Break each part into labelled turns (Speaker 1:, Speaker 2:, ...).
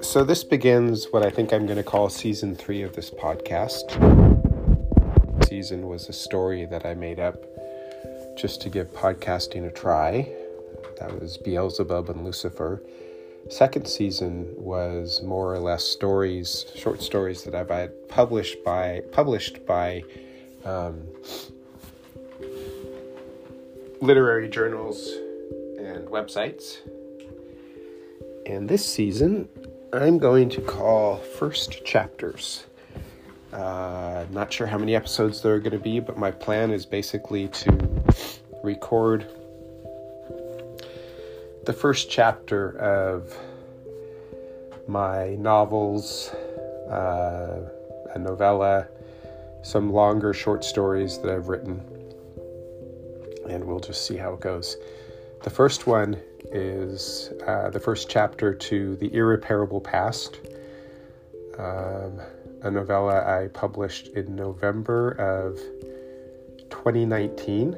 Speaker 1: So, this begins what I think I'm going to call season three of this podcast. Season was a story that I made up just to give podcasting a try. That was Beelzebub and Lucifer. Second season was more or less stories, short stories that I've had published by published by um, literary journals and websites. And this season, I'm going to call First Chapters. Uh, not sure how many episodes there are going to be, but my plan is basically to record the first chapter of my novels, uh, a novella, some longer short stories that I've written, and we'll just see how it goes. The first one is uh, the first chapter to The Irreparable Past, um, a novella I published in November of 2019.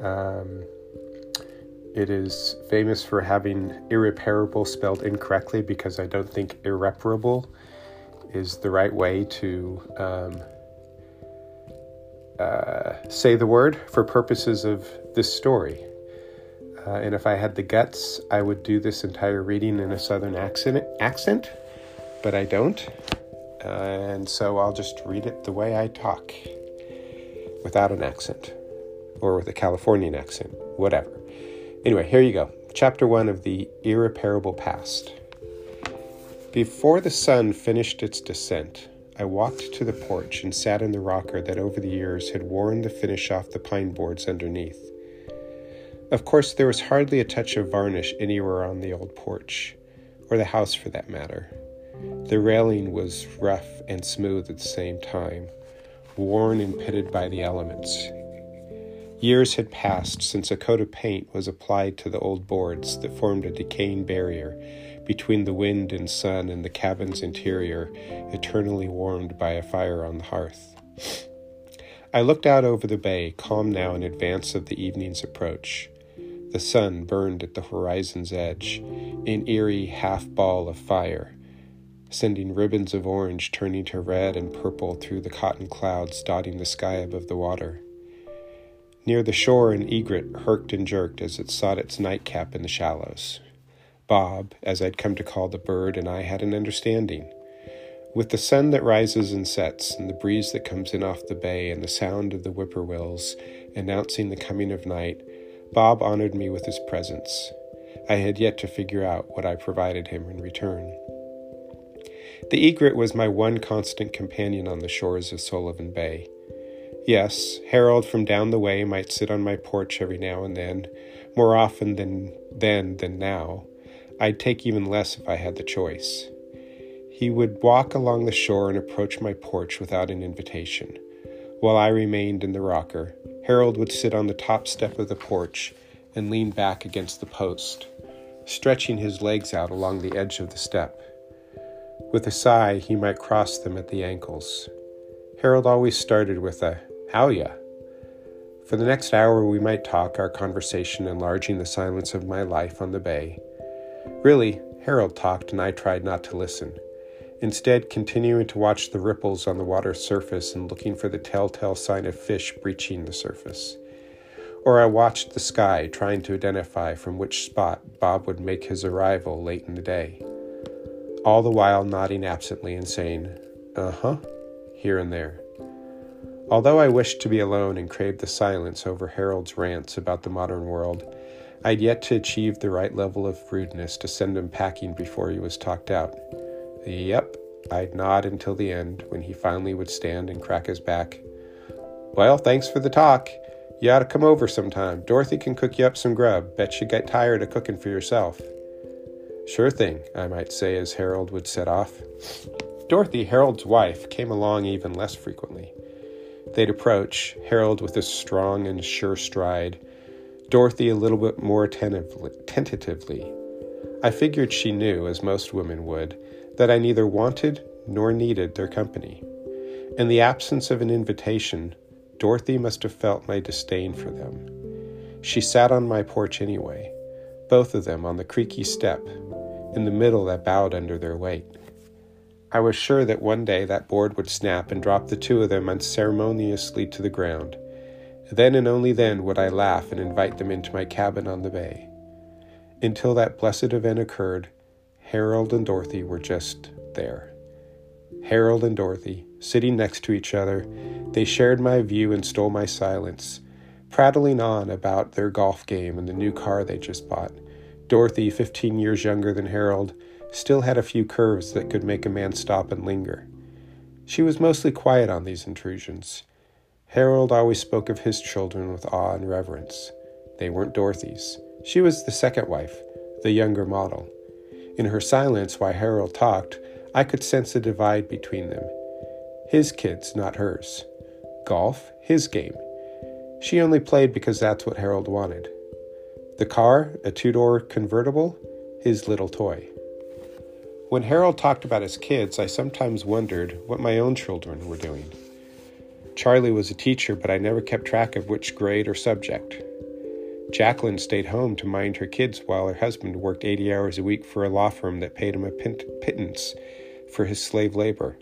Speaker 1: Um, it is famous for having irreparable spelled incorrectly because I don't think irreparable is the right way to um, uh, say the word for purposes of this story. Uh, and if I had the guts, I would do this entire reading in a southern accent, accent but I don't. Uh, and so I'll just read it the way I talk without an accent or with a Californian accent, whatever. Anyway, here you go. Chapter 1 of The Irreparable Past. Before the sun finished its descent, I walked to the porch and sat in the rocker that over the years had worn the finish off the pine boards underneath. Of course, there was hardly a touch of varnish anywhere on the old porch, or the house for that matter. The railing was rough and smooth at the same time, worn and pitted by the elements. Years had passed since a coat of paint was applied to the old boards that formed a decaying barrier between the wind and sun and the cabin's interior, eternally warmed by a fire on the hearth. I looked out over the bay, calm now in advance of the evening's approach. The sun burned at the horizon's edge, an eerie half ball of fire, sending ribbons of orange turning to red and purple through the cotton clouds dotting the sky above the water. Near the shore, an egret herked and jerked as it sought its nightcap in the shallows. Bob, as I'd come to call the bird, and I had an understanding. With the sun that rises and sets, and the breeze that comes in off the bay, and the sound of the whippoorwills announcing the coming of night, Bob honored me with his presence. I had yet to figure out what I provided him in return. The egret was my one constant companion on the shores of Sullivan Bay. Yes, Harold from down the way might sit on my porch every now and then, more often than then than now. I'd take even less if I had the choice. He would walk along the shore and approach my porch without an invitation. While I remained in the rocker, Harold would sit on the top step of the porch and lean back against the post, stretching his legs out along the edge of the step. With a sigh, he might cross them at the ankles. Harold always started with a, How ya? For the next hour, we might talk, our conversation enlarging the silence of my life on the bay. Really, Harold talked, and I tried not to listen instead continuing to watch the ripples on the water's surface and looking for the telltale sign of fish breaching the surface. Or I watched the sky, trying to identify from which spot Bob would make his arrival late in the day, all the while nodding absently and saying, uh huh, here and there. Although I wished to be alone and craved the silence over Harold's rants about the modern world, I'd yet to achieve the right level of rudeness to send him packing before he was talked out. Yep, I'd nod until the end when he finally would stand and crack his back. Well, thanks for the talk. You ought to come over sometime. Dorothy can cook you up some grub. Bet you get tired of cooking for yourself. Sure thing, I might say as Harold would set off. Dorothy, Harold's wife, came along even less frequently. They'd approach, Harold with a strong and sure stride, Dorothy a little bit more tentatively. I figured she knew, as most women would, that I neither wanted nor needed their company. In the absence of an invitation, Dorothy must have felt my disdain for them. She sat on my porch anyway, both of them on the creaky step, in the middle that bowed under their weight. I was sure that one day that board would snap and drop the two of them unceremoniously to the ground. Then and only then would I laugh and invite them into my cabin on the bay. Until that blessed event occurred, Harold and Dorothy were just there. Harold and Dorothy, sitting next to each other, they shared my view and stole my silence, prattling on about their golf game and the new car they just bought. Dorothy, 15 years younger than Harold, still had a few curves that could make a man stop and linger. She was mostly quiet on these intrusions. Harold always spoke of his children with awe and reverence. They weren't Dorothy's. She was the second wife, the younger model. In her silence while Harold talked, I could sense a divide between them. His kids, not hers. Golf, his game. She only played because that's what Harold wanted. The car, a two door convertible, his little toy. When Harold talked about his kids, I sometimes wondered what my own children were doing. Charlie was a teacher, but I never kept track of which grade or subject. Jacqueline stayed home to mind her kids while her husband worked 80 hours a week for a law firm that paid him a pittance for his slave labor.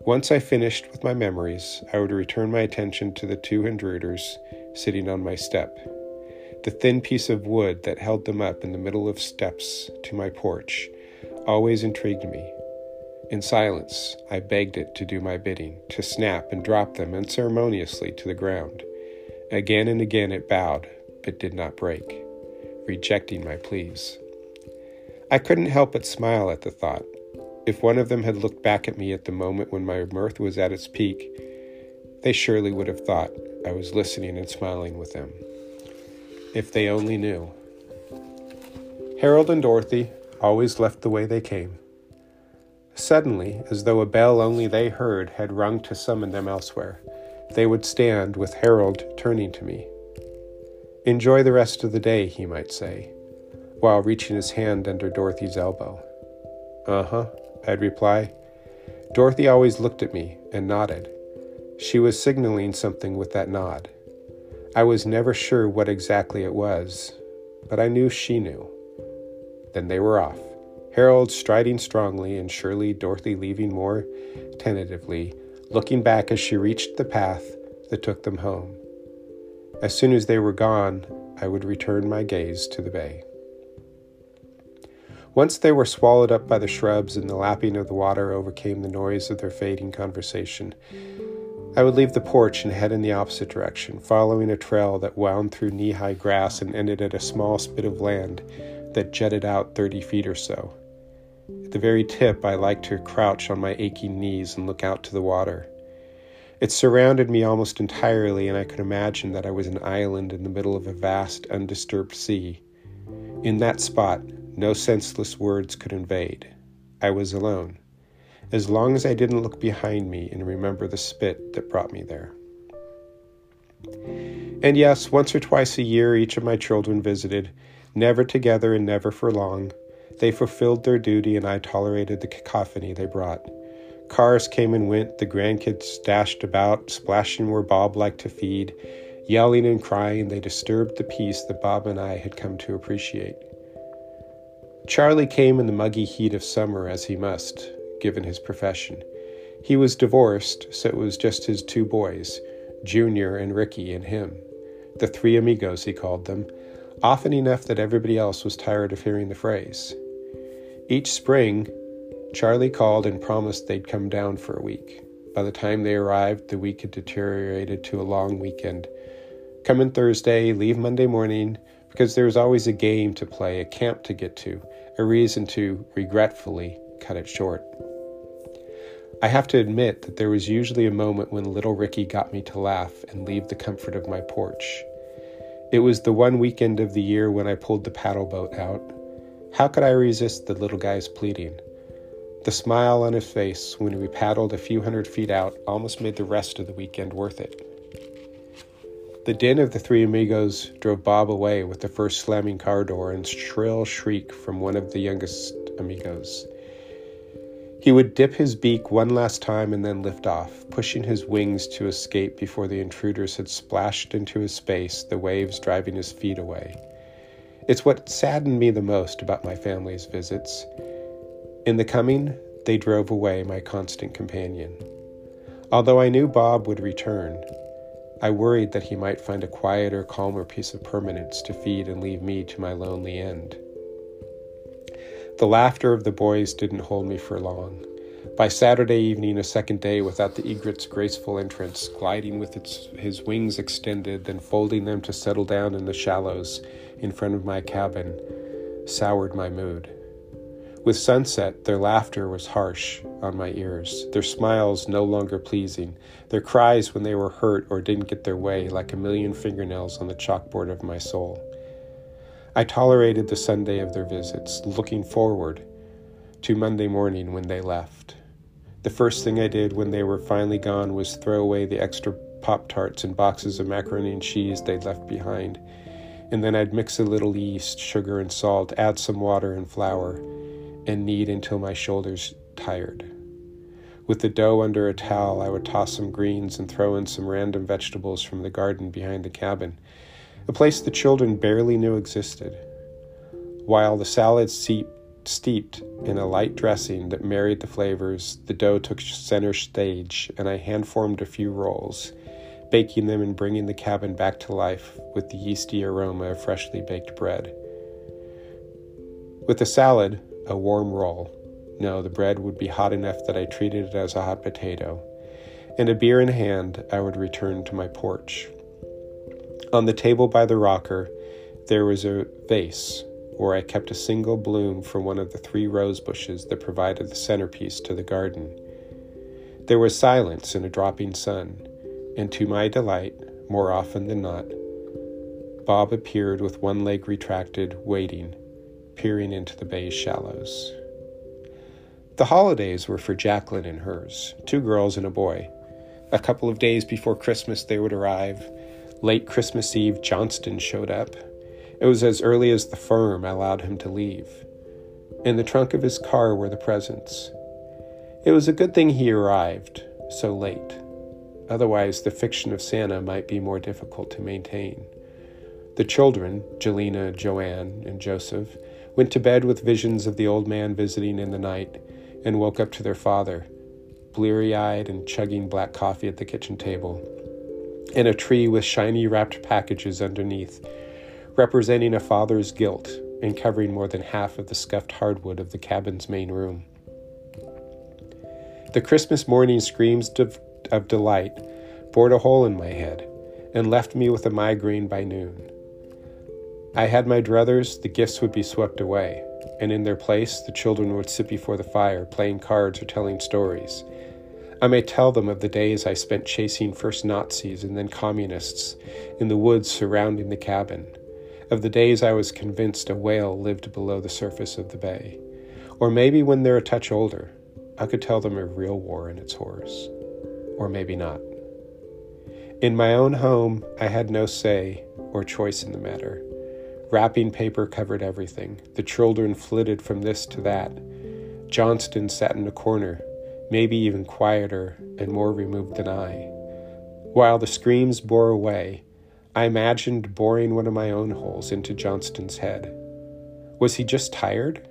Speaker 1: Once I finished with my memories, I would return my attention to the two intruders sitting on my step. The thin piece of wood that held them up in the middle of steps to my porch always intrigued me. In silence, I begged it to do my bidding, to snap and drop them unceremoniously to the ground. Again and again it bowed, but did not break, rejecting my pleas. I couldn't help but smile at the thought. If one of them had looked back at me at the moment when my mirth was at its peak, they surely would have thought I was listening and smiling with them. If they only knew. Harold and Dorothy, always left the way they came. Suddenly, as though a bell only they heard had rung to summon them elsewhere, they would stand with Harold turning to me. Enjoy the rest of the day, he might say, while reaching his hand under Dorothy's elbow. Uh huh, I'd reply. Dorothy always looked at me and nodded. She was signaling something with that nod. I was never sure what exactly it was, but I knew she knew. Then they were off. Harold striding strongly, and Shirley Dorothy leaving more tentatively, looking back as she reached the path that took them home. As soon as they were gone, I would return my gaze to the bay. Once they were swallowed up by the shrubs and the lapping of the water overcame the noise of their fading conversation, I would leave the porch and head in the opposite direction, following a trail that wound through knee high grass and ended at a small spit of land that jutted out 30 feet or so. The very tip, I liked to crouch on my aching knees and look out to the water. It surrounded me almost entirely, and I could imagine that I was an island in the middle of a vast, undisturbed sea. In that spot, no senseless words could invade. I was alone, as long as I didn't look behind me and remember the spit that brought me there. And yes, once or twice a year, each of my children visited, Never together and never for long, they fulfilled their duty and I tolerated the cacophony they brought. Cars came and went, the grandkids dashed about, splashing where Bob liked to feed. Yelling and crying, they disturbed the peace that Bob and I had come to appreciate. Charlie came in the muggy heat of summer as he must, given his profession. He was divorced, so it was just his two boys, Junior and Ricky, and him. The three amigos, he called them, often enough that everybody else was tired of hearing the phrase. Each spring, Charlie called and promised they'd come down for a week. By the time they arrived, the week had deteriorated to a long weekend. Come in Thursday, leave Monday morning, because there was always a game to play, a camp to get to, a reason to, regretfully, cut it short. I have to admit that there was usually a moment when little Ricky got me to laugh and leave the comfort of my porch. It was the one weekend of the year when I pulled the paddle boat out. How could I resist the little guy's pleading? The smile on his face when we paddled a few hundred feet out almost made the rest of the weekend worth it. The din of the three amigos drove Bob away with the first slamming car door and shrill shriek from one of the youngest amigos. He would dip his beak one last time and then lift off, pushing his wings to escape before the intruders had splashed into his space, the waves driving his feet away. It's what saddened me the most about my family's visits. In the coming, they drove away my constant companion. Although I knew Bob would return, I worried that he might find a quieter, calmer piece of permanence to feed and leave me to my lonely end. The laughter of the boys didn't hold me for long. By Saturday evening, a second day without the egret's graceful entrance, gliding with its, his wings extended, then folding them to settle down in the shallows in front of my cabin, soured my mood. With sunset, their laughter was harsh on my ears, their smiles no longer pleasing, their cries when they were hurt or didn't get their way like a million fingernails on the chalkboard of my soul. I tolerated the Sunday of their visits, looking forward to Monday morning when they left. The first thing I did when they were finally gone was throw away the extra Pop Tarts and boxes of macaroni and cheese they'd left behind, and then I'd mix a little yeast, sugar, and salt, add some water and flour and knead until my shoulders tired. With the dough under a towel, I would toss some greens and throw in some random vegetables from the garden behind the cabin, a place the children barely knew existed. While the salad steeped in a light dressing that married the flavors, the dough took center stage, and I hand formed a few rolls, baking them and bringing the cabin back to life with the yeasty aroma of freshly baked bread. With the salad, a warm roll. No, the bread would be hot enough that I treated it as a hot potato. And a beer in hand, I would return to my porch. On the table by the rocker, there was a vase where I kept a single bloom from one of the three rose bushes that provided the centerpiece to the garden. There was silence and a dropping sun, and to my delight, more often than not, Bob appeared with one leg retracted, waiting, peering into the bay's shallows. The holidays were for Jacqueline and hers, two girls and a boy. A couple of days before Christmas, they would arrive. Late Christmas Eve, Johnston showed up. It was as early as the firm allowed him to leave. In the trunk of his car were the presents. It was a good thing he arrived so late. Otherwise, the fiction of Santa might be more difficult to maintain. The children, Jelena, Joanne, and Joseph, went to bed with visions of the old man visiting in the night, and woke up to their father, bleary eyed and chugging black coffee at the kitchen table, and a tree with shiny wrapped packages underneath, representing a father's guilt and covering more than half of the scuffed hardwood of the cabin's main room. The Christmas morning screams of, of delight bored a hole in my head and left me with a migraine by noon. I had my druthers, the gifts would be swept away, and in their place the children would sit before the fire, playing cards or telling stories. I may tell them of the days I spent chasing first Nazis and then communists in the woods surrounding the cabin, of the days I was convinced a whale lived below the surface of the bay. Or maybe when they're a touch older, I could tell them of real war and its horrors. Or maybe not. In my own home, I had no say or choice in the matter. Wrapping paper covered everything. The children flitted from this to that. Johnston sat in a corner, maybe even quieter and more removed than I. While the screams bore away, I imagined boring one of my own holes into Johnston's head. Was he just tired?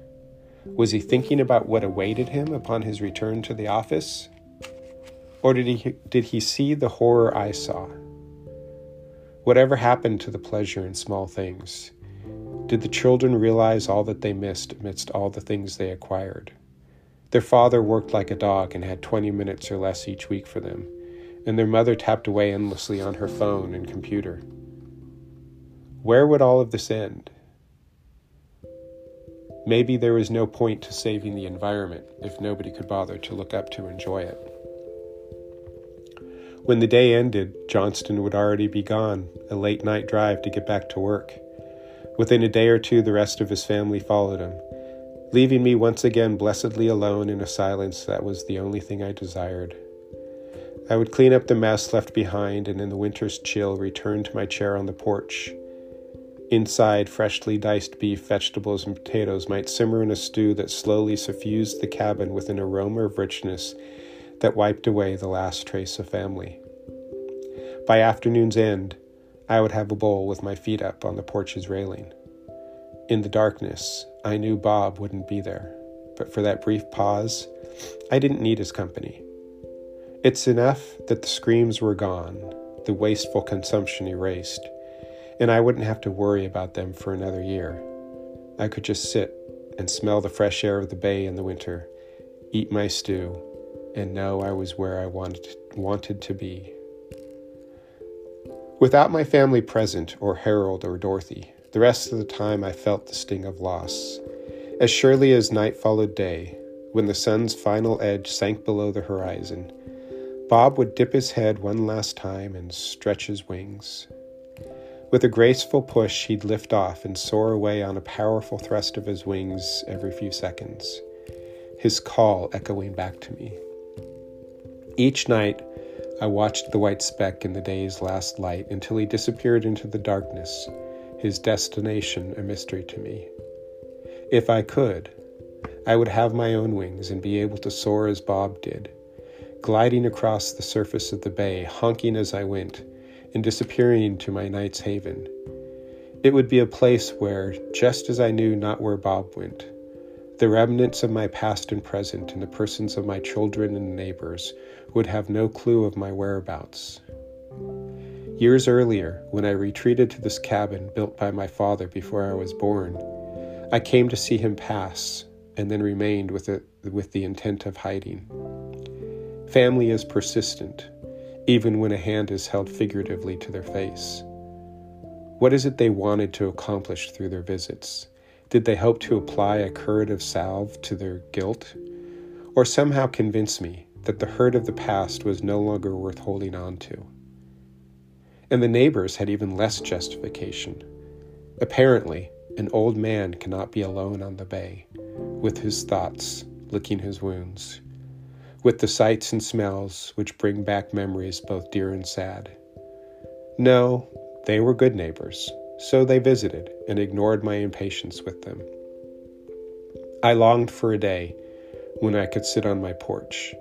Speaker 1: Was he thinking about what awaited him upon his return to the office? Or did he, did he see the horror I saw? Whatever happened to the pleasure in small things? Did the children realize all that they missed amidst all the things they acquired? Their father worked like a dog and had 20 minutes or less each week for them, and their mother tapped away endlessly on her phone and computer. Where would all of this end? Maybe there was no point to saving the environment if nobody could bother to look up to enjoy it. When the day ended, Johnston would already be gone, a late night drive to get back to work. Within a day or two, the rest of his family followed him, leaving me once again blessedly alone in a silence that was the only thing I desired. I would clean up the mess left behind and in the winter's chill return to my chair on the porch. Inside, freshly diced beef, vegetables, and potatoes might simmer in a stew that slowly suffused the cabin with an aroma of richness that wiped away the last trace of family. By afternoon's end, I would have a bowl with my feet up on the porch's railing. In the darkness, I knew Bob wouldn't be there, but for that brief pause, I didn't need his company. It's enough that the screams were gone, the wasteful consumption erased and I wouldn't have to worry about them for another year. I could just sit and smell the fresh air of the bay in the winter, eat my stew, and know I was where I wanted, wanted to be. Without my family present, or Harold or Dorothy, the rest of the time I felt the sting of loss. As surely as night followed day, when the sun's final edge sank below the horizon, Bob would dip his head one last time and stretch his wings. With a graceful push, he'd lift off and soar away on a powerful thrust of his wings every few seconds, his call echoing back to me. Each night, I watched the white speck in the day's last light until he disappeared into the darkness, his destination a mystery to me. If I could, I would have my own wings and be able to soar as Bob did, gliding across the surface of the bay, honking as I went and disappearing to my night's haven. It would be a place where, just as I knew not where Bob went, the remnants of my past and present and the persons of my children and neighbors would have no clue of my whereabouts. Years earlier, when I retreated to this cabin built by my father before I was born, I came to see him pass and then remained with it with the intent of hiding. Family is persistent, even when a hand is held figuratively to their face. What is it they wanted to accomplish through their visits? Did they hope to apply a curative salve to their guilt? Or somehow convince me that the hurt of the past was no longer worth holding on to? And the neighbors had even less justification. Apparently, an old man cannot be alone on the bay, with his thoughts licking his wounds, with the sights and smells which bring back memories both dear and sad. No, they were good neighbors, so they visited and ignored my impatience with them. I longed for a day when I could sit on my porch,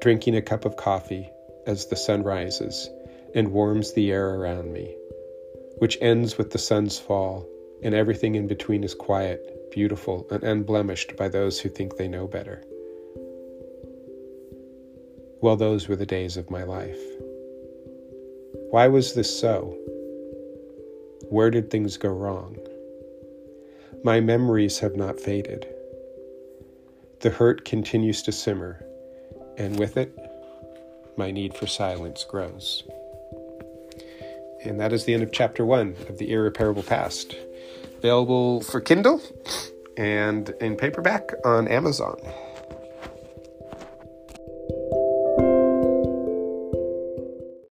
Speaker 1: drinking a cup of coffee as the sun rises and warms the air around me, which ends with the sun's fall, and everything in between is quiet, beautiful, and unblemished by those who think they know better. Well, those were the days of my life. Why was this so? Where did things go wrong? My memories have not faded. The hurt continues to simmer, and with it, my need for silence grows. And that is the end of chapter one of The Irreparable Past. Available for Kindle and in paperback on Amazon.